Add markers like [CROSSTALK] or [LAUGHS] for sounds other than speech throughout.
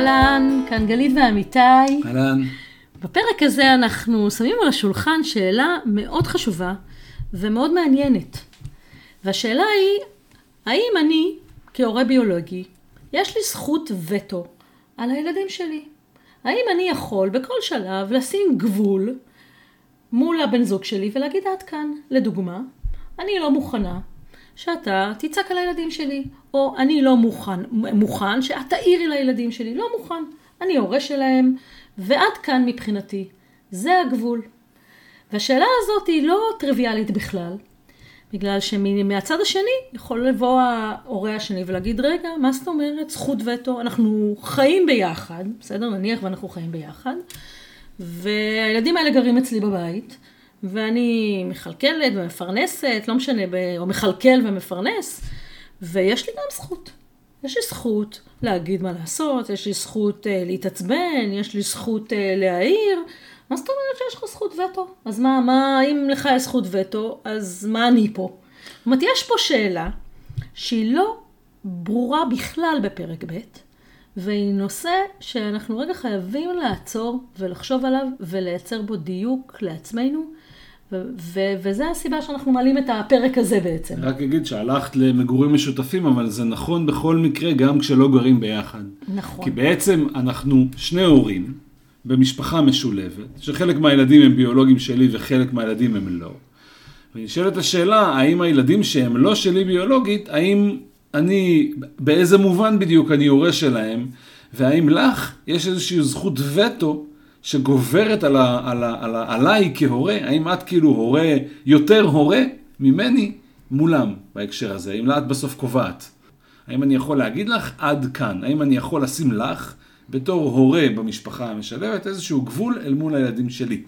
אהלן, כאן גלית ועמיתי. אהלן. בפרק הזה אנחנו שמים על השולחן שאלה מאוד חשובה ומאוד מעניינת. והשאלה היא, האם אני, כהורה ביולוגי, יש לי זכות וטו על הילדים שלי? האם אני יכול בכל שלב לשים גבול מול הבן זוג שלי ולהגיד עד כאן, לדוגמה, אני לא מוכנה שאתה תצעק על הילדים שלי, או אני לא מוכן, מוכן שאת תעירי לילדים שלי, לא מוכן, אני הורה שלהם, ועד כאן מבחינתי, זה הגבול. והשאלה הזאת היא לא טריוויאלית בכלל, בגלל שמהצד השני יכול לבוא ההורה השני ולהגיד, רגע, מה זאת אומרת, זכות וטו, אנחנו חיים ביחד, בסדר, נניח ואנחנו חיים ביחד, והילדים האלה גרים אצלי בבית, ואני מכלכלת ומפרנסת, לא משנה, או מכלכל ומפרנס, ויש לי גם זכות. יש לי זכות להגיד מה לעשות, יש לי זכות uh, להתעצבן, יש לי זכות uh, להעיר. מה זאת אומרת שיש לך זכות וטו? אז מה, מה, אם לך יש זכות וטו, אז מה אני פה? זאת אומרת, יש פה שאלה שהיא לא ברורה בכלל בפרק ב', והיא נושא שאנחנו רגע חייבים לעצור ולחשוב עליו ולייצר בו דיוק לעצמנו. ו- וזה הסיבה שאנחנו מעלים את הפרק הזה בעצם. רק אגיד שהלכת למגורים משותפים, אבל זה נכון בכל מקרה, גם כשלא גרים ביחד. נכון. כי בעצם אנחנו שני הורים במשפחה משולבת, שחלק מהילדים הם ביולוגים שלי וחלק מהילדים הם לא. ונשאלת השאלה, האם הילדים שהם לא שלי ביולוגית, האם אני, באיזה מובן בדיוק אני הורה שלהם, והאם לך יש איזושהי זכות וטו שגוברת על ה, על ה, על ה, עליי כהורה, האם את כאילו הורה, יותר הורה ממני מולם בהקשר הזה, האם את בסוף קובעת? האם אני יכול להגיד לך עד כאן? האם אני יכול לשים לך בתור הורה במשפחה המשלבת איזשהו גבול אל מול הילדים שלי?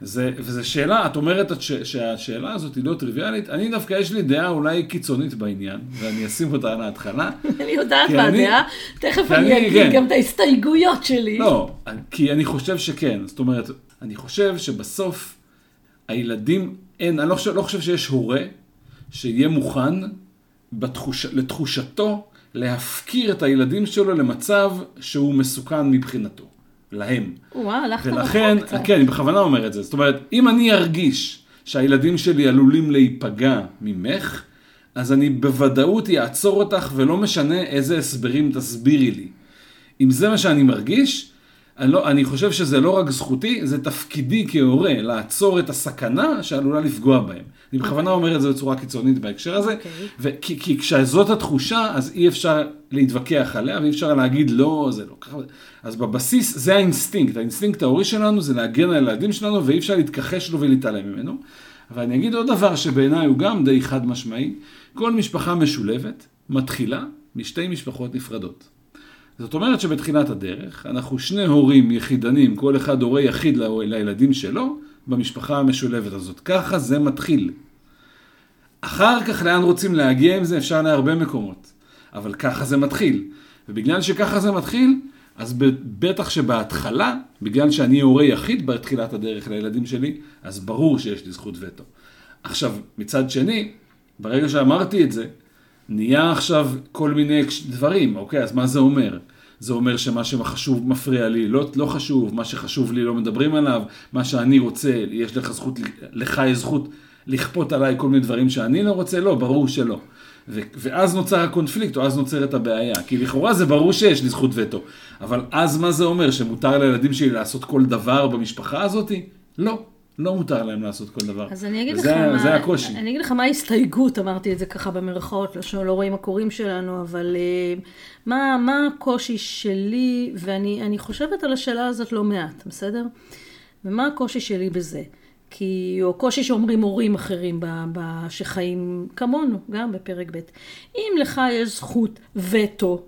זה, וזו שאלה, את אומרת ש, שהשאלה הזאת היא לא טריוויאלית, אני דווקא יש לי דעה אולי קיצונית בעניין, ואני אשים אותה על ההתחלה. [LAUGHS] אני יודעת מה הדעה, תכף אני אגיד כן. גם את ההסתייגויות שלי. לא, כי אני חושב שכן, זאת אומרת, אני חושב שבסוף הילדים, אין, אני לא חושב, לא חושב שיש הורה שיהיה מוכן בתחוש, לתחושתו להפקיר את הילדים שלו למצב שהוא מסוכן מבחינתו. להם. וואו, הלכת ולכן, רחוק קצת. כן, אני בכוונה אומר את זה. זאת אומרת, אם אני ארגיש שהילדים שלי עלולים להיפגע ממך, אז אני בוודאות אעצור אותך ולא משנה איזה הסברים תסבירי לי. אם זה מה שאני מרגיש, אני, לא, אני חושב שזה לא רק זכותי, זה תפקידי כהורה לעצור את הסכנה שעלולה לפגוע בהם. אני בכוונה אומר את זה בצורה קיצונית בהקשר הזה, אוקיי. okay. כי, כי כשזאת התחושה, אז אי אפשר להתווכח עליה, ואי אפשר להגיד לא, זה לא ככה. אז בבסיס זה האינסטינקט, האינסטינקט ההורי שלנו זה להגן על הילדים שלנו, ואי אפשר להתכחש לו ולהתעלם ממנו. אבל אני אגיד עוד דבר שבעיניי הוא גם די חד משמעי, כל משפחה משולבת מתחילה משתי משפחות נפרדות. זאת אומרת שבתחילת הדרך, אנחנו שני הורים יחידנים, כל אחד הורה יחיד לילדים שלו, במשפחה המשולבת הזאת. ככה זה מתחיל. אחר כך לאן רוצים להגיע עם זה אפשר להרבה מקומות, אבל ככה זה מתחיל. ובגלל שככה זה מתחיל, אז בטח שבהתחלה, בגלל שאני הורה יחיד בתחילת הדרך לילדים שלי, אז ברור שיש לי זכות וטו. עכשיו, מצד שני, ברגע שאמרתי את זה, נהיה עכשיו כל מיני דברים, אוקיי, אז מה זה אומר? זה אומר שמה שחשוב מפריע לי לא, לא חשוב, מה שחשוב לי לא מדברים עליו, מה שאני רוצה, יש לך זכות, לך יש זכות לכפות עליי כל מיני דברים שאני לא רוצה? לא, ברור שלא. ו- ואז נוצר הקונפליקט, או אז נוצרת הבעיה. כי לכאורה זה ברור שיש לי זכות וטו. אבל אז מה זה אומר? שמותר לילדים שלי לעשות כל דבר במשפחה הזאתי? לא. לא מותר להם לעשות כל דבר. אז אני אגיד וזה, לך מה... זה הקושי. אני אגיד לך מה ההסתייגות, אמרתי את זה ככה במרכאות, לא שלא רואים הקוראים שלנו, אבל uh, מה, מה הקושי שלי, ואני חושבת על השאלה הזאת לא מעט, בסדר? ומה הקושי שלי בזה? כי, או קושי שאומרים הורים אחרים ב, ב, שחיים כמונו, גם בפרק ב'. אם לך יש זכות וטו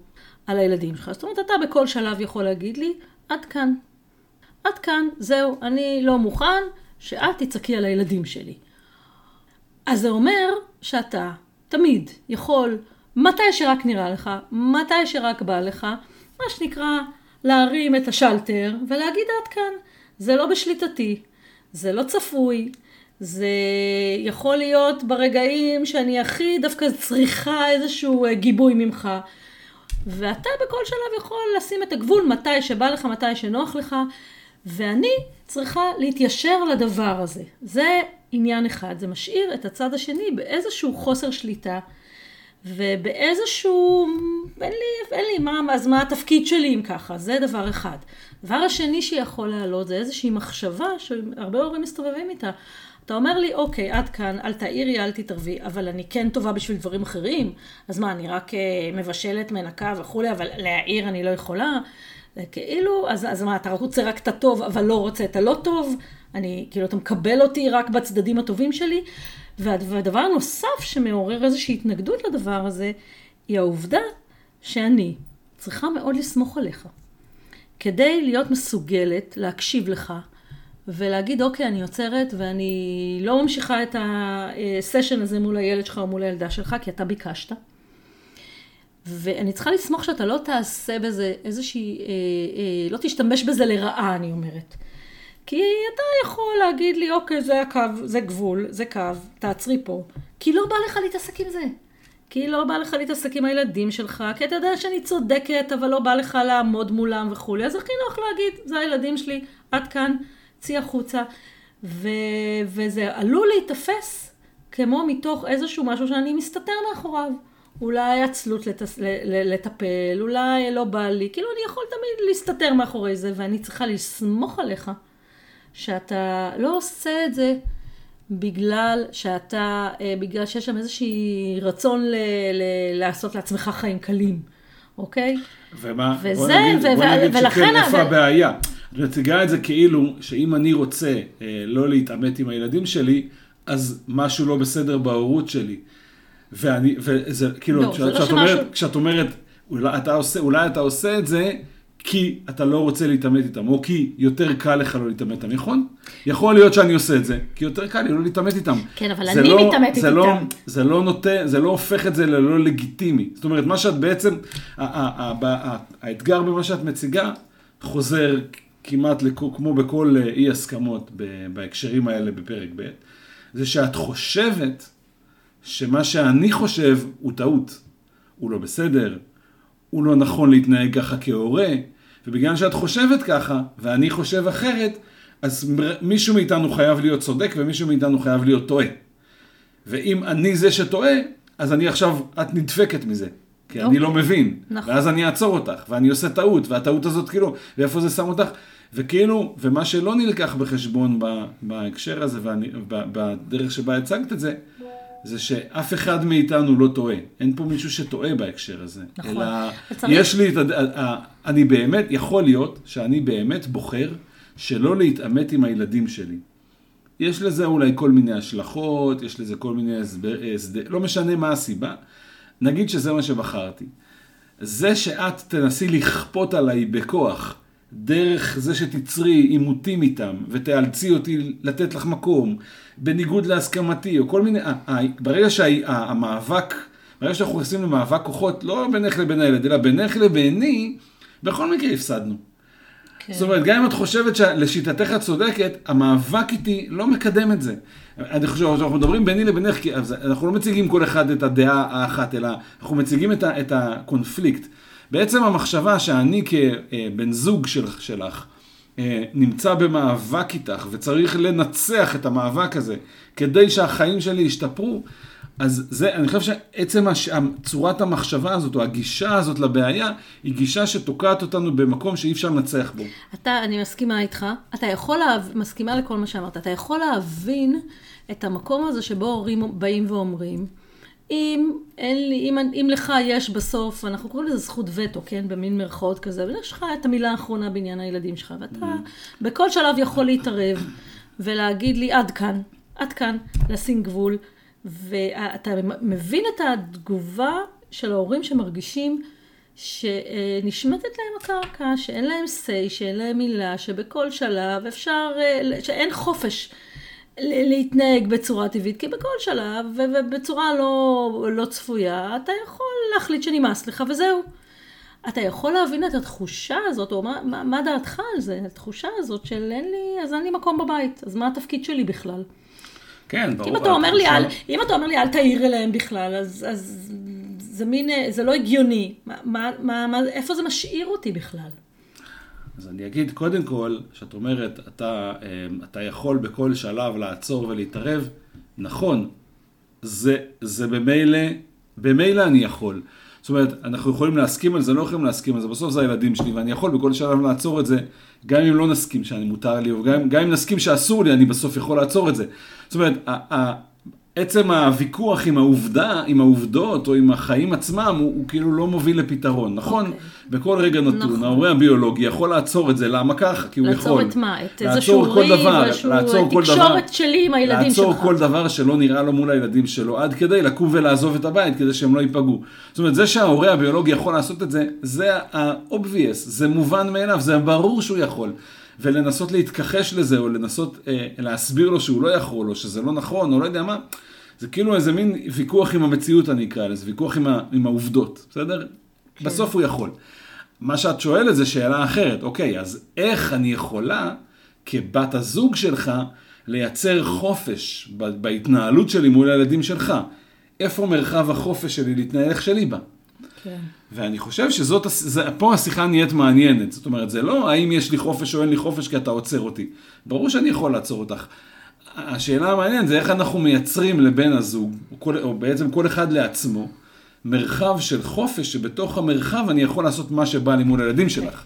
על הילדים שלך, זאת אומרת, אתה בכל שלב יכול להגיד לי, עד כאן. עד כאן, זהו, אני לא מוכן שאת תצעקי על הילדים שלי. אז זה אומר שאתה תמיד יכול, מתי שרק נראה לך, מתי שרק בא לך, מה שנקרא להרים את השלטר ולהגיד עד כאן. זה לא בשליטתי, זה לא צפוי, זה יכול להיות ברגעים שאני הכי דווקא צריכה איזשהו גיבוי ממך. ואתה בכל שלב יכול לשים את הגבול מתי שבא לך, מתי שנוח לך, ואני צריכה להתיישר לדבר הזה. זה עניין אחד, זה משאיר את הצד השני באיזשהו חוסר שליטה. ובאיזשהו, אין לי, אין לי, מה, אז מה התפקיד שלי אם ככה, זה דבר אחד. דבר השני שיכול לעלות זה איזושהי מחשבה שהרבה הורים מסתובבים איתה. אתה אומר לי, אוקיי, עד כאן, אל תעירי, אל תתערבי, אבל אני כן טובה בשביל דברים אחרים, אז מה, אני רק אה, מבשלת, מנקה וכולי, אבל להעיר אני לא יכולה. כאילו, אז, אז מה, אתה רוצה רק את הטוב, אבל לא רוצה את הלא טוב? אני, כאילו, אתה מקבל אותי רק בצדדים הטובים שלי? והדבר הנוסף שמעורר איזושהי התנגדות לדבר הזה, היא העובדה שאני צריכה מאוד לסמוך עליך. כדי להיות מסוגלת להקשיב לך ולהגיד, אוקיי, אני עוצרת ואני לא ממשיכה את הסשן הזה מול הילד שלך או מול הילדה שלך, כי אתה ביקשת. ואני צריכה לסמוך שאתה לא תעשה בזה איזושהי, אה, אה, לא תשתמש בזה לרעה, אני אומרת. כי אתה יכול להגיד לי, אוקיי, זה הקו, זה גבול, זה קו, תעצרי פה. כי לא בא לך להתעסק עם זה. כי לא בא לך להתעסק עם הילדים שלך, כי אתה יודע שאני צודקת, אבל לא בא לך לעמוד מולם וכולי. אז הכי נוח להגיד, זה הילדים שלי, עד כאן, צאי החוצה. ו... וזה עלול להיתפס כמו מתוך איזשהו משהו שאני מסתתר מאחוריו. אולי עצלות לטס... לטפל, אולי לא בא לי, כאילו אני יכול תמיד להסתתר מאחורי זה, ואני צריכה לסמוך עליך. שאתה לא עושה את זה בגלל שאתה, אה, בגלל שיש שם איזשהי רצון ל, ל, לעשות לעצמך חיים קלים, אוקיי? ומה, וזה, בוא נגיד, ו- בוא נגיד שכן, איפה ו... הבעיה? את מציגה את זה כאילו שאם אני רוצה אה, לא להתעמת עם הילדים שלי, אז משהו לא בסדר בהורות שלי. ואני, וזה כאילו, לא, כשאת, לא כשאת, אומרת, ש... כשאת אומרת, אולי אתה, עושה, אולי אתה עושה את זה כי אתה לא רוצה להתעמת איתם, או כי יותר קל לך לא להתעמת איתם, נכון? יכול להיות שאני עושה את זה, כי יותר קל לי לא להתעמת איתם. כן, אבל אני לא, מתעמתת לא, איתם. זה לא נותן, זה לא הופך את זה ללא לגיטימי. זאת אומרת, מה שאת בעצם, האתגר במה שאת מציגה, חוזר כמעט כמו בכל אה, אי הסכמות בהקשרים האלה בפרק ב', זה שאת חושבת שמה שאני חושב הוא טעות, הוא לא בסדר, הוא לא נכון להתנהג ככה כהורה, ובגלל שאת חושבת ככה, ואני חושב אחרת, אז מישהו מאיתנו חייב להיות צודק ומישהו מאיתנו חייב להיות טועה. ואם אני זה שטועה, אז אני עכשיו, את נדפקת מזה. כי אני אוקיי. לא מבין. נכון. ואז אני אעצור אותך, ואני עושה טעות, והטעות הזאת כאילו, ואיפה זה שם אותך? וכאילו, ומה שלא נלקח בחשבון בהקשר הזה, ובדרך שבה הצגת את זה, זה שאף אחד מאיתנו לא טועה. אין פה מישהו שטועה בהקשר הזה. נכון. אלא צריך... יש לי את ה... אני באמת, יכול להיות שאני באמת בוחר שלא להתעמת עם הילדים שלי. יש לזה אולי כל מיני השלכות, יש לזה כל מיני הסבר, הסדר, לא משנה מה הסיבה. נגיד שזה מה שבחרתי. זה שאת תנסי לכפות עליי בכוח, דרך זה שתצרי עימותים איתם, ותאלצי אותי לתת לך מקום, בניגוד להסכמתי, או כל מיני, ברגע שהמאבק, ברגע שאנחנו נכנסים למאבק כוחות, לא בינך לבין הילד, אלא בינך לביני, בכל מקרה הפסדנו. כן. זאת אומרת, גם אם את חושבת שלשיטתך את צודקת, המאבק איתי לא מקדם את זה. אני חושב, אנחנו מדברים ביני לבינך, כי אנחנו לא מציגים כל אחד את הדעה האחת, אלא אנחנו מציגים את, ה, את הקונפליקט. בעצם המחשבה שאני כבן זוג של, שלך, אה, נמצא במאבק איתך וצריך לנצח את המאבק הזה כדי שהחיים שלי ישתפרו, אז זה, אני חושב שעצם הש... צורת המחשבה הזאת או הגישה הזאת לבעיה היא גישה שתוקעת אותנו במקום שאי אפשר לנצח בו. אתה, אני מסכימה איתך, אתה יכול, לה... מסכימה לכל מה שאמרת, אתה יכול להבין את המקום הזה שבו הורים באים ואומרים, אם, אין לי, אם, אם לך יש בסוף, אנחנו קוראים לזה זכות וטו, כן? במין מירכאות כזה, ויש לך את המילה האחרונה בעניין הילדים שלך, ואתה mm-hmm. בכל שלב יכול להתערב ולהגיד לי עד כאן, עד כאן, לשים גבול, ואתה מבין את התגובה של ההורים שמרגישים שנשמטת להם הקרקע, שאין להם say, שאין להם מילה, שבכל שלב אפשר, אה, שאין חופש. להתנהג בצורה טבעית, כי בכל שלב ובצורה לא, לא צפויה, אתה יכול להחליט שנמאס לך וזהו. אתה יכול להבין את התחושה הזאת, או מה, מה, מה דעתך על זה, התחושה הזאת של אין לי, אז אין לי מקום בבית, אז מה התפקיד שלי בכלל? כן, ברור. אם אתה אומר, לי, אל, אם אתה אומר לי אל תעיר אליהם בכלל, אז, אז זה מין, אה, זה לא הגיוני. מה, מה, מה, איפה זה משאיר אותי בכלל? אז אני אגיד, קודם כל, שאת אומרת, אתה, אה, אתה יכול בכל שלב לעצור ולהתערב, נכון, זה, זה במילא, במילא אני יכול. זאת אומרת, אנחנו יכולים להסכים על זה, לא יכולים להסכים על זה, בסוף זה הילדים שלי, ואני יכול בכל שלב לעצור את זה, גם אם לא נסכים שאני מותר לי, או גם, גם אם נסכים שאסור לי, אני בסוף יכול לעצור את זה. זאת אומרת, עצם הוויכוח עם העובדה, עם העובדות או עם החיים עצמם, הוא, הוא כאילו לא מוביל לפתרון, נכון? Okay. אוקיי. בכל רגע נתון, נכון. ההורה הביולוגי יכול לעצור את זה, למה ככה? כי הוא לעצור יכול. לעצור את מה? את איזשהו ריב, איזשהו תקשורת שלי עם הילדים לעצור שלך. לעצור כל דבר שלא נראה לו מול הילדים שלו, עד כדי לקום ולעזוב את הבית כדי שהם לא ייפגעו. זאת אומרת, זה שההורה הביולוגי יכול לעשות את זה, זה ה-obvious, זה מובן מאליו, זה ברור שהוא יכול. ולנסות להתכחש לזה, או לנסות אה, להסביר לו שהוא לא יכול, או שזה לא נכון, או לא יודע מה. זה כאילו איזה מין ויכוח עם המציאות, אני אקרא לזה, ויכוח עם, ה, עם העובדות, בסדר? כן. בסוף הוא יכול. מה שאת שואלת זה שאלה אחרת, אוקיי, אז איך אני יכולה, כבת הזוג שלך, לייצר חופש בהתנהלות שלי מול הילדים שלך? איפה מרחב החופש שלי להתנהל איך שלי בה? כן. ואני חושב שזאת, זה, פה השיחה נהיית מעניינת. זאת אומרת, זה לא האם יש לי חופש או אין לי חופש כי אתה עוצר אותי. ברור שאני יכול לעצור אותך. השאלה המעניינת זה איך אנחנו מייצרים לבן הזוג, או, כל, או בעצם כל אחד לעצמו, מרחב של חופש, שבתוך המרחב אני יכול לעשות מה שבא לי מול הילדים שלך.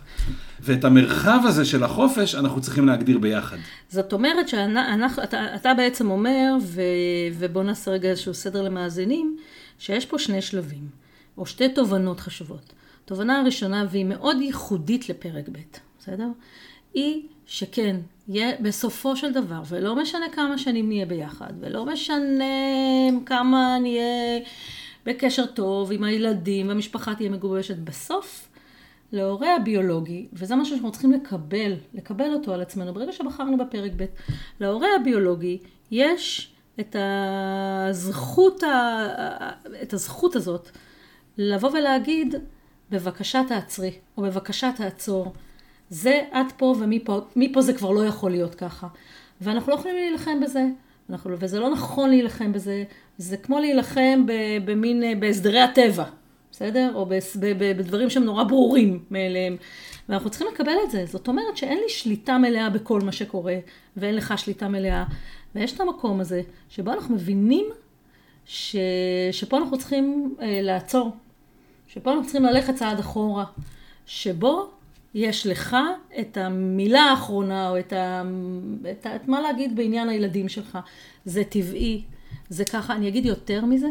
ואת המרחב הזה של החופש אנחנו צריכים להגדיר ביחד. זאת אומרת שאתה בעצם אומר, ו, ובוא נעשה רגע איזשהו סדר למאזינים, שיש פה שני שלבים, או שתי תובנות חשובות. התובנה הראשונה, והיא מאוד ייחודית לפרק ב', בסדר? היא שכן, יהיה בסופו של דבר, ולא משנה כמה שנים נהיה ביחד, ולא משנה כמה נהיה בקשר טוב עם הילדים, והמשפחה תהיה מגובשת, בסוף, להורה הביולוגי, וזה משהו שאנחנו צריכים לקבל, לקבל אותו על עצמנו, ברגע שבחרנו בפרק ב', להורה הביולוגי יש את הזכות, ה... את הזכות הזאת לבוא ולהגיד, בבקשה תעצרי, או בבקשה תעצור. זה עד פה ומפה זה כבר לא יכול להיות ככה. ואנחנו לא יכולים להילחם בזה, אנחנו, וזה לא נכון להילחם בזה, זה כמו להילחם במין, בהסדרי הטבע, בסדר? או בדברים שהם נורא ברורים מאליהם. ואנחנו צריכים לקבל את זה. זאת אומרת שאין לי שליטה מלאה בכל מה שקורה, ואין לך שליטה מלאה. ויש את המקום הזה, שבו אנחנו מבינים ש... שפה אנחנו צריכים אה, לעצור, שפה אנחנו צריכים ללכת צעד אחורה, שבו יש לך את המילה האחרונה, או את, ה, את, ה, את מה להגיד בעניין הילדים שלך. זה טבעי, זה ככה. אני אגיד יותר מזה,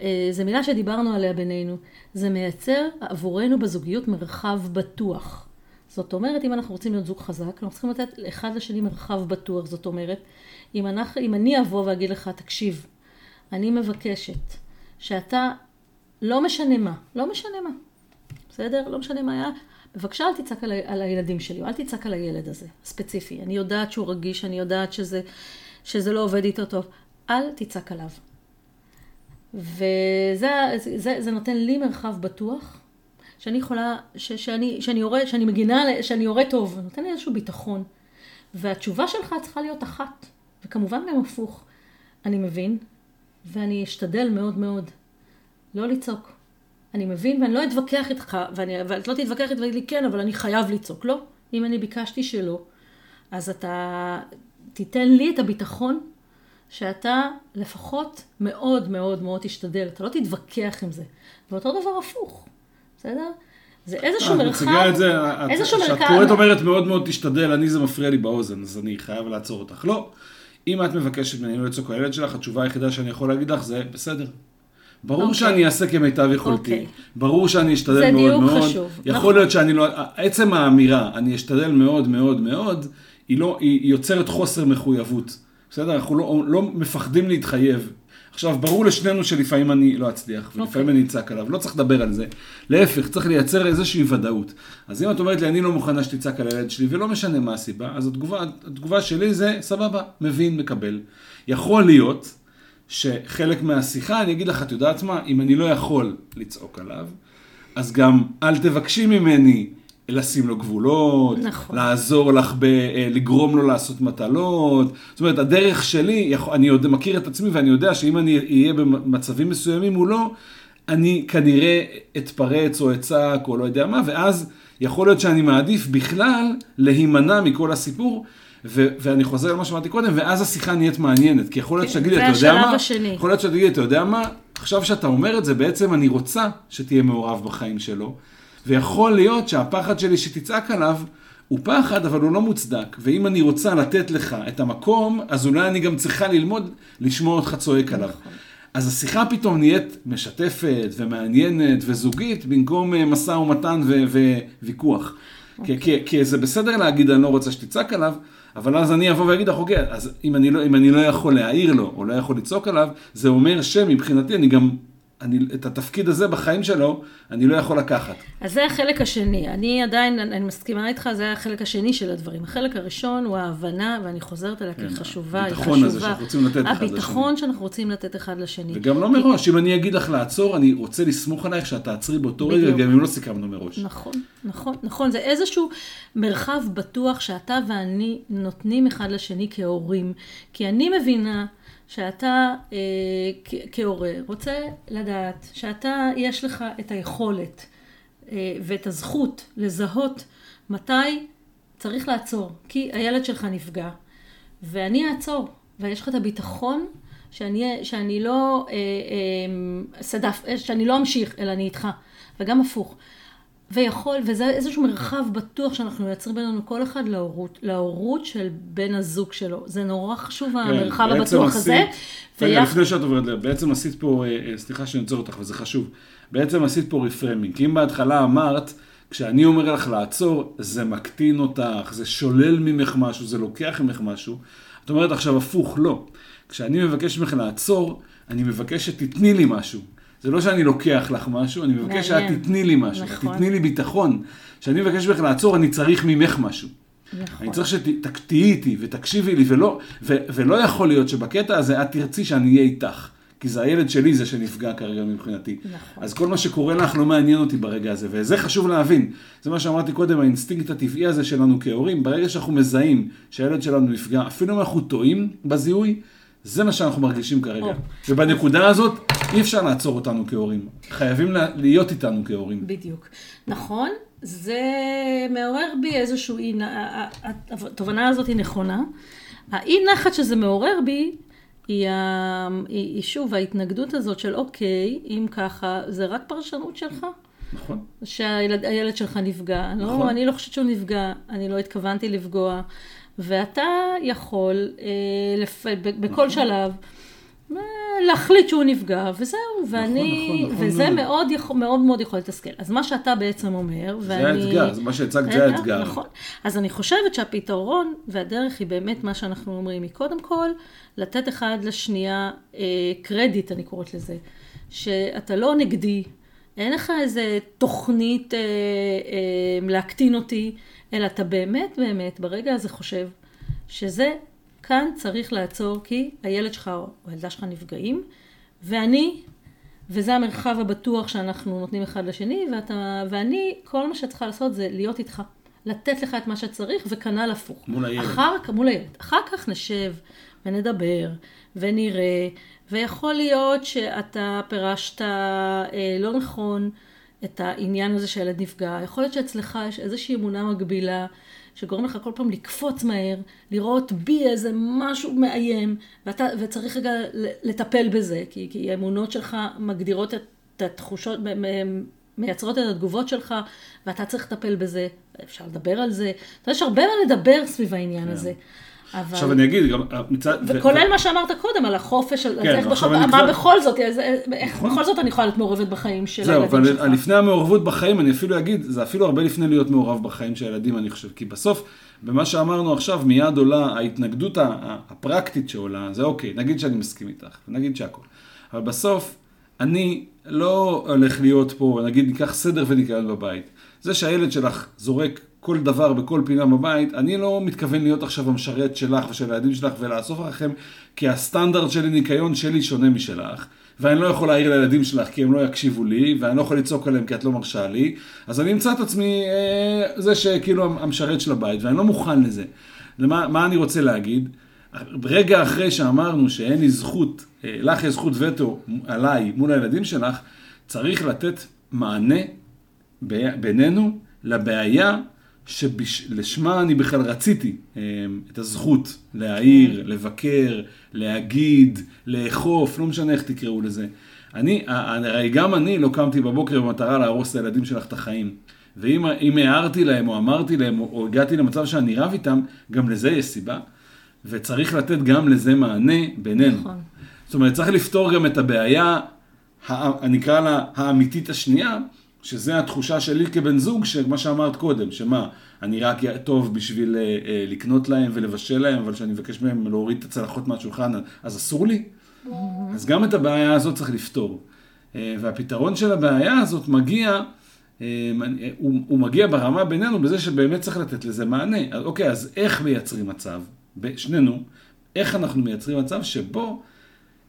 אה, זו מילה שדיברנו עליה בינינו. זה מייצר עבורנו בזוגיות מרחב בטוח. זאת אומרת, אם אנחנו רוצים להיות זוג חזק, אנחנו צריכים לתת אחד לשני מרחב בטוח. זאת אומרת, אם, אנחנו, אם אני אבוא ואגיד לך, תקשיב, אני מבקשת שאתה, לא משנה מה, לא משנה מה, בסדר? לא משנה מה היה, בבקשה אל תצעק על, על הילדים שלי, אל תצעק על הילד הזה, ספציפי. אני יודעת שהוא רגיש, אני יודעת שזה, שזה לא עובד איתו טוב. אל תצעק עליו. וזה זה, זה נותן לי מרחב בטוח, שאני יכולה, ש, שאני, שאני, יורה, שאני מגינה, שאני יורה טוב, נותן לי איזשהו ביטחון. והתשובה שלך צריכה להיות אחת, וכמובן גם הפוך. אני מבין, ואני אשתדל מאוד מאוד לא לצעוק. אני מבין ואני לא אתווכח איתך, ואני, ואת לא תתווכח איתי לי כן, אבל אני חייב לצעוק. לא, אם אני ביקשתי שלא, אז אתה תיתן לי את הביטחון שאתה לפחות מאוד מאוד מאוד תשתדל, אתה לא תתווכח עם זה. ואותו דבר הפוך, בסדר? זה איזשהו אה, מרחב, מציגה את זה, איזשהו מרחב. כשאת קוראת אומרת מאוד מאוד תשתדל, אני זה מפריע לי באוזן, אז אני חייב לעצור אותך. לא, אם את מבקשת ממני לא לצעוק הילד שלך, התשובה היחידה שאני יכול להגיד לך זה בסדר. ברור okay. אוקיי. שאני אעשה כמיטב יכולתי, okay. אוקיי. ברור שאני אשתדל מאוד מאוד. זה דיוק חשוב. יכול נכון. להיות שאני לא, עצם האמירה, אני אשתדל מאוד מאוד מאוד, היא, לא, היא יוצרת חוסר מחויבות. בסדר? אנחנו לא, לא מפחדים להתחייב. עכשיו, ברור לשנינו שלפעמים אני לא אצליח, ולפעמים okay. אוקיי. אני אצעק עליו, לא צריך לדבר על זה. להפך, צריך לייצר איזושהי ודאות. אז אם את אומרת לי, אני לא מוכנה שתצעק על הילד שלי, ולא משנה מה הסיבה, אז התגובה, התגובה שלי זה, סבבה, מבין, מקבל. יכול להיות שחלק מהשיחה, אני אגיד לך, את יודעת מה, אם אני לא יכול לצעוק עליו, אז גם אל תבקשי ממני לשים לו גבולות, נכון. לעזור לך, ב, אה, לגרום לו לעשות מטלות. זאת אומרת, הדרך שלי, אני יודע, מכיר את עצמי ואני יודע שאם אני אהיה במצבים מסוימים מולו, אני כנראה אתפרץ או אצעק או לא יודע מה, ואז יכול להיות שאני מעדיף בכלל להימנע מכל הסיפור. ו- ואני חוזר למה שאמרתי קודם, ואז השיחה נהיית מעניינת, כי יכול להיות כן, שתגיד לי, אתה יודע מה? השני. יכול להיות שתגיד לי, אתה יודע מה? עכשיו שאתה אומר את זה, בעצם אני רוצה שתהיה מעורב בחיים שלו, ויכול להיות שהפחד שלי שתצעק עליו, הוא פחד, אבל הוא לא מוצדק. ואם אני רוצה לתת לך את המקום, אז אולי אני גם צריכה ללמוד לשמוע אותך צועק עליו. אז השיחה פתאום נהיית משתפת ומעניינת וזוגית, במקום אה, משא ומתן וויכוח. כי, כי, כי זה בסדר להגיד, אני לא רוצה שתצעק עליו, אבל אז אני אבוא ואגיד לך, אוקיי, אז אם אני, לא, אם אני לא יכול להעיר לו, או לא יכול לצעוק עליו, זה אומר שמבחינתי אני גם, אני, את התפקיד הזה בחיים שלו, אני לא יכול לקחת. אז זה החלק השני. אני עדיין, אני מסכימה איתך, זה החלק השני של הדברים. החלק הראשון הוא ההבנה, ואני חוזרת עליה כי היא חשובה, היא חשובה. הביטחון הזה שאנחנו רוצים לתת אחד לשני. הביטחון שאנחנו רוצים לתת אחד לשני. וגם לא מראש, אם אני אגיד לך לעצור, אני רוצה לסמוך עלייך שאת תעצרי באותו רגע. גם אם לא סיכמנו מראש. נכון, נכון, נכון. זה איזשהו מרחב בטוח שאתה ואני נותנים אחד לשני כהורים. כי אני מבינה שאתה אה, כהורה רוצה לדעת שאתה, יש לך את היכולת אה, ואת הזכות לזהות מתי צריך לעצור. כי הילד שלך נפגע, ואני אעצור, ויש לך את הביטחון שאני, שאני לא, אה, אה, סדף, אה, שאני לא אמשיך, אלא אני איתך, וגם הפוך. ויכול, וזה איזשהו מרחב בטוח שאנחנו מייצרים בינינו כל אחד להורות, להורות של בן הזוג שלו. זה נורא חשוב המרחב כן, בעצם הבטוח הזה. עשית- רגע, ויח- לפני שאת עוברת, בעצם עשית פה, אה, אה, סליחה שאני עוצר אותך, וזה חשוב. בעצם עשית פה רפרמינג. כי אם בהתחלה אמרת, כשאני אומר לך לעצור, זה מקטין אותך, זה שולל ממך משהו, זה לוקח ממך משהו. את אומרת עכשיו הפוך, לא. כשאני מבקש ממך לעצור, אני מבקש שתתני לי משהו. זה לא שאני לוקח לך משהו, אני מבקש שאת. תתני לי משהו. נכון. תתני לי ביטחון. כשאני מבקש ממך לעצור, אני צריך ממך משהו. נכון. אני צריך שתהיי איתי ותקשיבי לי, ולא, ו, ולא יכול להיות שבקטע הזה את תרצי שאני אהיה איתך. כי זה הילד שלי זה שנפגע כרגע מבחינתי. נכון. אז כל מה שקורה לך לא מעניין אותי ברגע הזה, וזה חשוב להבין. זה מה שאמרתי קודם, האינסטינקט הטבעי הזה שלנו כהורים, ברגע שאנחנו מזהים שהילד שלנו נפגע, אפילו אם אנחנו טועים בזיהוי, זה מה שאנחנו מרגישים כרגע. ובנקודה הזאת אי אפשר לעצור אותנו כהורים. חייבים לה- להיות איתנו כהורים. בדיוק. נכון, זה מעורר בי איזשהו אי, התובנה הזאת היא נכונה. האי נחת שזה מעורר בי, היא, ה- היא, שוב ההתנגדות הזאת של אוקיי, אם ככה, זה רק פרשנות שלך. נכון? שהילד הילד שלך נפגע. נכון. לא, אני לא חושבת שהוא נפגע, אני לא התכוונתי לפגוע. ואתה יכול אה, לפ... בכל נכון. שלב אה, להחליט שהוא נפגע, וזהו, ואני, נכון, נכון וזה מאוד. מאוד, יכול, מאוד מאוד יכול לתסכל. אז מה שאתה בעצם אומר, זה ואני... האתגר, זה מה שהצגת, זה האתגר. נכון. אז אני חושבת שהפתרון והדרך היא באמת מה שאנחנו אומרים, היא קודם כל לתת אחד לשנייה אה, קרדיט, אני קוראת לזה, שאתה לא נגדי, אין לך איזה תוכנית אה, אה, להקטין אותי, אלא אתה באמת באמת ברגע הזה חושב שזה כאן צריך לעצור כי הילד שלך או הילדה שלך נפגעים, ואני וזה המרחב הבטוח שאנחנו נותנים אחד לשני, ואתה, ואני, כל מה שאת צריכה לעשות זה להיות איתך. לתת לך את מה שצריך, וכנ"ל הפוך. מול הילד. אחר, מול הילד. אחר כך נשב ונדבר ונראה, ויכול להיות שאתה פירשת אה, לא נכון את העניין הזה שהילד נפגע. יכול להיות שאצלך יש איזושהי אמונה מגבילה. שגורם לך כל פעם לקפוץ מהר, לראות בי איזה משהו מאיים, ואתה, וצריך רגע לטפל בזה, כי, כי האמונות שלך מגדירות את התחושות, מייצרות את התגובות שלך, ואתה צריך לטפל בזה, אפשר לדבר על זה. יש הרבה מה לדבר סביב העניין הזה. אבל... עכשיו אני אגיד, גם אה, מצד... וכולל מה שאמרת קודם על החופש, על כן, איך בכל, אני מה כבר- בכל זאת, איזה- איך בכל זאת אני יכולה להיות מעורבת בחיים של זהו, הילדים אבל שלך. לפני המעורבות בחיים, אני אפילו אגיד, זה אפילו הרבה לפני להיות מעורב בחיים של הילדים, אני חושב. כי בסוף, במה שאמרנו עכשיו, מיד עולה ההתנגדות הפרקטית שעולה, זה אוקיי, נגיד שאני מסכים איתך, נגיד שהכל. אבל בסוף, אני לא הולך להיות פה, נגיד ניקח סדר וניקיון בבית. זה שהילד שלך זורק כל דבר בכל פינה בבית, אני לא מתכוון להיות עכשיו המשרת שלך ושל הילדים שלך ולאסוף לכם, כי הסטנדרט שלי ניקיון שלי שונה משלך. ואני לא יכול להעיר לילדים שלך כי הם לא יקשיבו לי, ואני לא יכול לצעוק עליהם כי את לא מרשה לי, אז אני אמצא את עצמי אה, זה שכאילו המשרת של הבית, ואני לא מוכן לזה. למה, מה אני רוצה להגיד? רגע אחרי שאמרנו שאין לי זכות, אה, לך יש זכות וטו עליי מול הילדים שלך, צריך לתת מענה בינינו לבעיה שלשמה אני בכלל רציתי אה, את הזכות להעיר, לבקר, להגיד, לאכוף, לא משנה איך תקראו לזה. אני, הרי גם אני לא קמתי בבוקר במטרה להרוס לילדים שלך את החיים. ואם הערתי להם או אמרתי להם או הגעתי למצב שאני רב איתם, גם לזה יש סיבה. וצריך לתת גם לזה מענה בינינו. נכון. זאת אומרת, צריך לפתור גם את הבעיה, אני אקרא לה האמיתית השנייה, שזה התחושה שלי כבן זוג, שמה שאמרת קודם, שמה, אני רק טוב בשביל אה, אה, לקנות להם ולבשל להם, אבל כשאני מבקש מהם להוריד את הצלחות מהשולחן, אז אסור לי? אז גם את הבעיה הזאת צריך לפתור. אה, והפתרון של הבעיה הזאת מגיע, אה, הוא, הוא מגיע ברמה בינינו בזה שבאמת צריך לתת לזה מענה. אז אוקיי, אז איך מייצרים מצב, שנינו, איך אנחנו מייצרים מצב שבו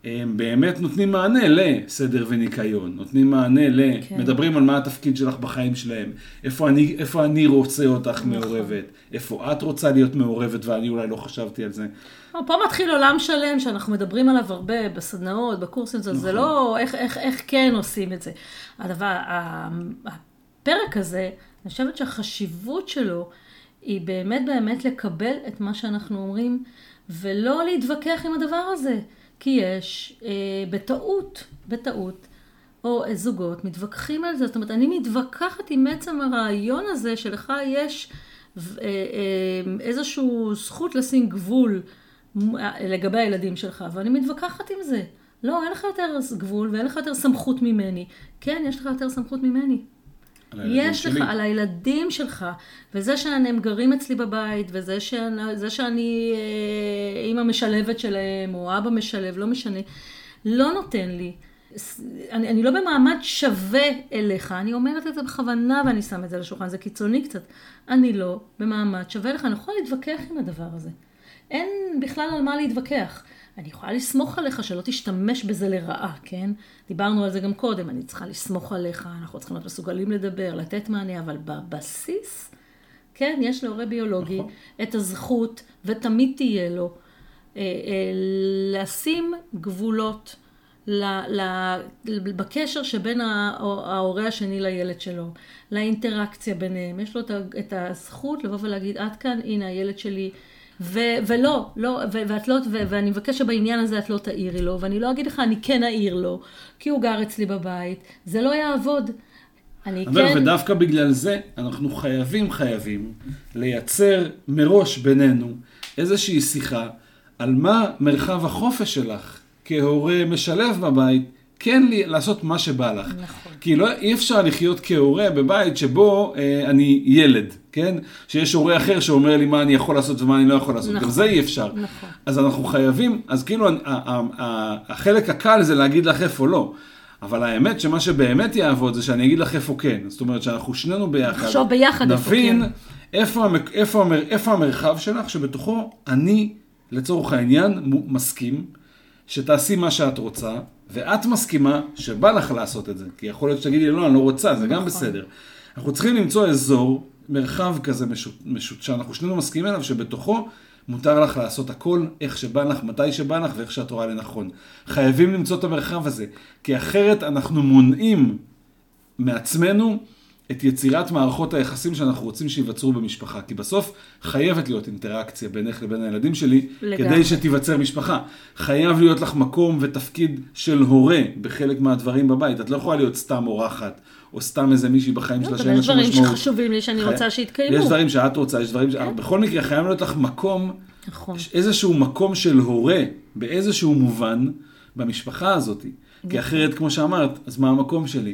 הם באמת נותנים מענה לסדר וניקיון, נותנים מענה ל... כן. מדברים על מה התפקיד שלך בחיים שלהם, איפה אני, איפה אני רוצה אותך נכון. מעורבת, איפה את רוצה להיות מעורבת ואני אולי לא חשבתי על זה. פה מתחיל עולם שלם שאנחנו מדברים עליו הרבה בסדנאות, בקורסים, נכון. זה לא איך, איך, איך כן עושים את זה. הדבר, הפרק הזה, אני חושבת שהחשיבות שלו היא באמת באמת לקבל את מה שאנחנו אומרים ולא להתווכח עם הדבר הזה. כי יש אה, בטעות, בטעות, או זוגות מתווכחים על זה. זאת אומרת, אני מתווכחת עם עצם הרעיון הזה שלך יש אה, אה, איזושהי זכות לשים גבול לגבי הילדים שלך, ואני מתווכחת עם זה. לא, אין לך יותר גבול ואין לך יותר סמכות ממני. כן, יש לך יותר סמכות ממני. יש שלי. לך, על הילדים שלך, וזה שהם גרים אצלי בבית, וזה שאני, שאני אה, אימא משלבת שלהם, או אבא משלב, לא משנה, לא נותן לי. אני, אני לא במעמד שווה אליך, אני אומרת את זה בכוונה ואני שם את זה על השולחן, זה קיצוני קצת. אני לא במעמד שווה לך, אני יכולה להתווכח עם הדבר הזה. אין בכלל על מה להתווכח. אני יכולה לסמוך עליך שלא תשתמש בזה לרעה, כן? דיברנו על זה גם קודם, אני צריכה לסמוך עליך, אנחנו צריכים להיות מסוגלים לדבר, לתת מענה, אבל בבסיס, כן, יש להורה ביולוגי נכון. את הזכות, ותמיד תהיה לו, אה, אה, לשים גבולות ל, ל, בקשר שבין ההורה השני לילד שלו, לאינטראקציה ביניהם. יש לו את הזכות לבוא ולהגיד, עד כאן, הנה הילד שלי. ו- ולא, לא, ו- ואת לא, ו- ואני מבקש שבעניין הזה את לא תעירי לו, ואני לא אגיד לך, אני כן אעיר לו, כי הוא גר אצלי בבית, זה לא יעבוד. אני אבל כן... ודווקא בגלל זה, אנחנו חייבים, חייבים, לייצר מראש בינינו איזושהי שיחה על מה מרחב החופש שלך כהורה משלב בבית, כן לי, לעשות מה שבא לך. נכון. כי לא, אי אפשר לחיות כהורה בבית שבו אה, אני ילד, כן? שיש הורה אחר שאומר לי מה אני יכול לעשות ומה אני לא יכול לעשות. נכון. גם זה אי אפשר. נכון. אז אנחנו חייבים, אז כאילו החלק הקל זה להגיד לך איפה לא. אבל האמת שמה שבאמת יעבוד זה שאני אגיד לך איפה כן. זאת אומרת שאנחנו שנינו ביחד. נחשוב ביחד איפה כן. נבין איפה, איפה, איפה המרחב שלך שבתוכו אני, לצורך העניין, מסכים שתעשי מה שאת רוצה. ואת מסכימה שבא לך לעשות את זה, כי יכול להיות שתגידי, לא, אני לא רוצה, זה גם נכון. בסדר. אנחנו צריכים למצוא אזור, מרחב כזה משוט, משוט, שאנחנו שנינו מסכימים עליו, שבתוכו מותר לך לעשות הכל, איך שבא לך, מתי שבא לך ואיך שאת רואה לנכון. חייבים למצוא את המרחב הזה, כי אחרת אנחנו מונעים מעצמנו את יצירת מערכות היחסים שאנחנו רוצים שייווצרו במשפחה. כי בסוף חייבת להיות אינטראקציה בינך לבין הילדים שלי, לגמרי. כדי שתיווצר משפחה. חייב להיות לך מקום ותפקיד של הורה בחלק מהדברים בבית. את לא יכולה להיות סתם אורחת, או סתם איזה מישהי בחיים שלה שאין לה שום משמעות. יש דברים שחשובים לי שאני חי... רוצה שיתקיימו. יש דברים שאת רוצה, יש דברים ש... כן. בכל מקרה חייב להיות לך מקום, נכון. איזשהו מקום של הורה, באיזשהו מובן, במשפחה הזאת. כי נכון. אחרת, כמו שאמרת, אז מה המקום שלי?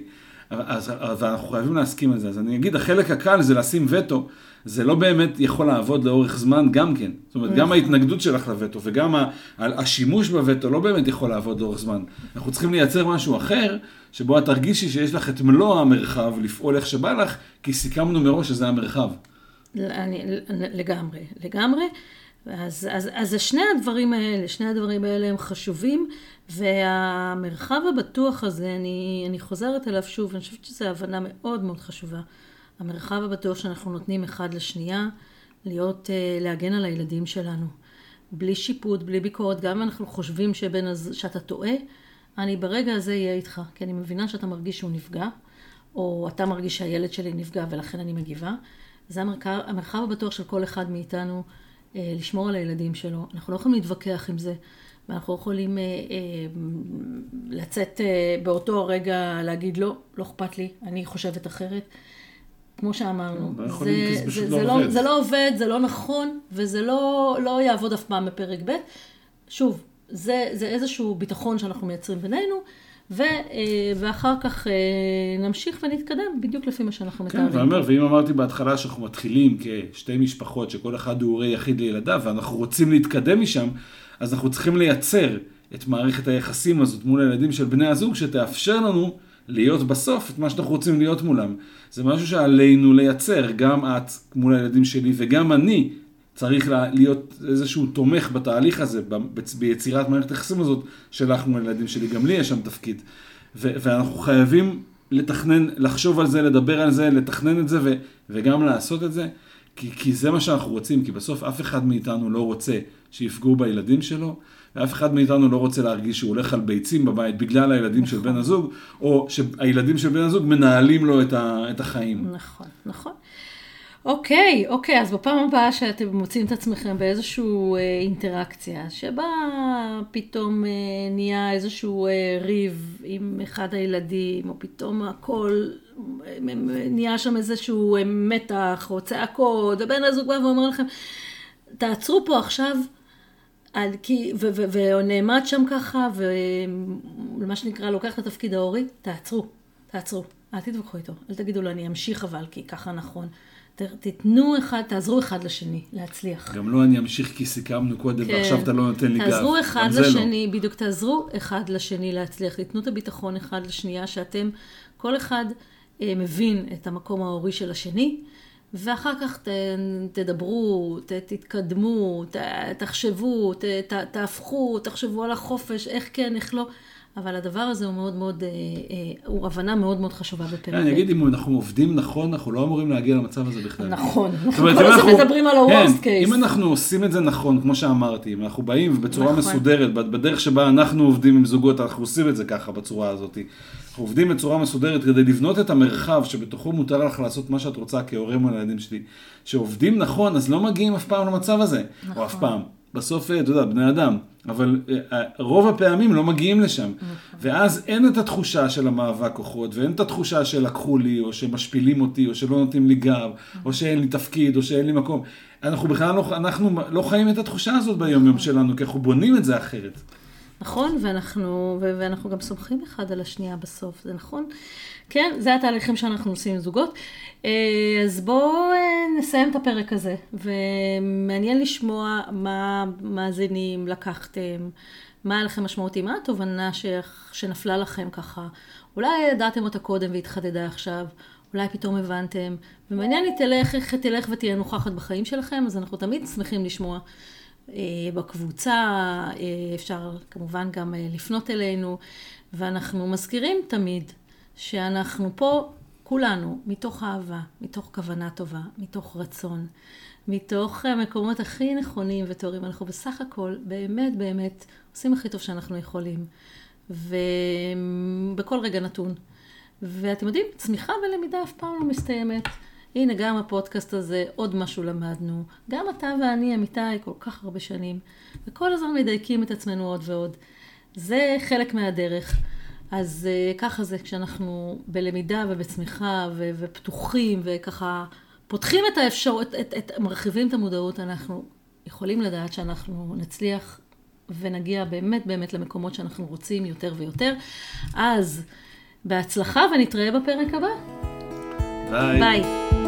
אז, אז אנחנו חייבים להסכים על זה. אז אני אגיד, החלק הקל זה לשים וטו, זה לא באמת יכול לעבוד לאורך זמן גם כן. זאת אומרת, גם. ההתנגדות שלך לווטו וגם השימוש בווטו לא באמת יכול לעבוד לאורך זמן. אנחנו צריכים לייצר משהו אחר, שבו את תרגישי שיש לך את מלוא המרחב לפעול איך שבא לך, כי סיכמנו מראש שזה המרחב. אני, לגמרי, לגמרי. אז, אז, אז שני הדברים האלה, שני הדברים האלה הם חשובים, והמרחב הבטוח הזה, אני, אני חוזרת אליו שוב, אני חושבת שזו הבנה מאוד מאוד חשובה. המרחב הבטוח שאנחנו נותנים אחד לשנייה, להיות, אה, להגן על הילדים שלנו. בלי שיפוט, בלי ביקורת, גם אם אנחנו חושבים שבין, שאתה טועה, אני ברגע הזה אהיה איתך, כי אני מבינה שאתה מרגיש שהוא נפגע, או אתה מרגיש שהילד שלי נפגע ולכן אני מגיבה. זה המרחב, המרחב הבטוח של כל אחד מאיתנו לשמור על הילדים שלו. אנחנו לא יכולים להתווכח עם זה, ואנחנו לא יכולים אה, אה, לצאת אה, באותו הרגע להגיד לא, לא אכפת לי, אני חושבת אחרת. כמו שאמרנו, זה, זה זה, זה, לא לא. זה לא עובד, זה לא נכון, וזה לא, לא יעבוד אף פעם בפרק ב'. שוב, זה, זה איזשהו ביטחון שאנחנו מייצרים בינינו, ו, אה, ואחר כך אה, נמשיך ונתקדם בדיוק לפי מה שאנחנו כן, מתארים. ואני אומר, ואם אמרתי בהתחלה שאנחנו מתחילים כשתי משפחות, שכל אחד הוא הורה יחיד לילדיו, ואנחנו רוצים להתקדם משם, אז אנחנו צריכים לייצר את מערכת היחסים הזאת מול הילדים של בני הזוג, שתאפשר לנו להיות בסוף את מה שאנחנו רוצים להיות מולם. זה משהו שעלינו לייצר, גם את מול הילדים שלי וגם אני צריך לה- להיות איזשהו תומך בתהליך הזה, ביצירת מערכת היחסים הזאת שלך מול הילדים שלי. גם לי יש שם תפקיד. ו- ואנחנו חייבים לתכנן, לחשוב על זה, לדבר על זה, לתכנן את זה ו- וגם לעשות את זה, כי, כי זה מה שאנחנו רוצים, כי בסוף אף אחד מאיתנו לא רוצה שיפגעו בילדים שלו, ואף אחד מאיתנו לא רוצה להרגיש שהוא הולך על ביצים בבית בגלל הילדים של בן הזוג, או שהילדים של בן הזוג מנהלים לו את, ה- את החיים. נכון, נכון. אוקיי, אוקיי, אז בפעם הבאה שאתם מוצאים את עצמכם באיזושהי אה, אינטראקציה, שבה פתאום אה, נהיה איזשהו אה, ריב עם אחד הילדים, או פתאום הכל, אה, נהיה שם איזשהו אה, מתח, או צעקות, ובן הזוג בא ואומר לכם, תעצרו פה עכשיו, על, כי, ו, ו, ונעמד שם ככה, ומה שנקרא, לוקח את התפקיד ההורי, תעצרו, תעצרו, אל תתווכחו איתו, אל תגידו לו, אני אמשיך אבל, כי ככה נכון. תתנו אחד, תעזרו אחד לשני, להצליח. גם לא אני אמשיך כי סיכמנו קודם, כן. ועכשיו אתה לא נותן לי גב. תעזרו אחד לא. לשני, בדיוק תעזרו אחד לשני להצליח, תיתנו את הביטחון אחד לשנייה, שאתם, כל אחד אה, מבין את המקום ההורי של השני, ואחר כך ת, תדברו, ת, תתקדמו, ת, תחשבו, ת, ת, תהפכו, תחשבו על החופש, איך כן, איך לא. אבל הדבר הזה הוא מאוד מאוד, אה, אה, הוא הבנה מאוד מאוד חשובה בפרק. כן, אני אגיד, אם אנחנו עובדים נכון, אנחנו לא אמורים להגיע למצב הזה בכלל. נכון, אנחנו כל הזמן מדברים על כן, ה-worst case. אם אנחנו עושים את זה נכון, כמו שאמרתי, אם אנחנו באים בצורה נכון. מסודרת, בדרך שבה אנחנו עובדים עם זוגות, אנחנו עושים את זה ככה, בצורה הזאת. אנחנו עובדים בצורה מסודרת כדי לבנות את המרחב שבתוכו מותר לך לעשות מה שאת רוצה כהורה מול הילדים שלי. שעובדים נכון, אז לא מגיעים אף פעם למצב הזה. נכון. או אף פעם. בסוף, אתה יודע, בני אדם. אבל אה, רוב הפעמים לא מגיעים לשם. נכון. ואז אין את התחושה של המאבק כוחות, ואין את התחושה של לקחו לי, או שמשפילים אותי, או שלא נותנים לי גב, או שאין לי תפקיד, או שאין לי מקום. אנחנו בכלל לא, אנחנו לא חיים את התחושה הזאת ביום יום שלנו, כי אנחנו בונים את זה אחרת. נכון, ואנחנו, ו- ואנחנו גם סומכים אחד על השנייה בסוף, זה נכון? כן, זה התהליכים שאנחנו עושים עם זוגות. אה, אז בואו אה, נסיים את הפרק הזה, ומעניין לשמוע מה מאזינים לקחתם, מה היה לכם משמעותי, מה התובנה ש... שנפלה לכם ככה. אולי ידעתם אותה קודם והתחדדה עכשיו, אולי פתאום הבנתם, ומעניין לי תלך, תלך ותהיה נוכחת בחיים שלכם, אז אנחנו תמיד שמחים לשמוע. אה, בקבוצה, אה, אפשר כמובן גם אה, לפנות אלינו, ואנחנו מזכירים תמיד שאנחנו פה כולנו מתוך אהבה, מתוך כוונה טובה, מתוך רצון, מתוך המקומות הכי נכונים וטהורים. אנחנו בסך הכל באמת באמת עושים הכי טוב שאנחנו יכולים, ובכל רגע נתון. ואתם יודעים, צמיחה ולמידה אף פעם לא מסתיימת. הנה, גם הפודקאסט הזה, עוד משהו למדנו. גם אתה ואני, אמיתי, כל כך הרבה שנים, וכל הזמן מדייקים את עצמנו עוד ועוד. זה חלק מהדרך. אז uh, ככה זה כשאנחנו בלמידה ובצמיחה ו- ופתוחים וככה פותחים את האפשרות, את, את, את, מרחיבים את המודעות, אנחנו יכולים לדעת שאנחנו נצליח ונגיע באמת באמת למקומות שאנחנו רוצים יותר ויותר. אז בהצלחה ונתראה בפרק הבא. ביי. ביי.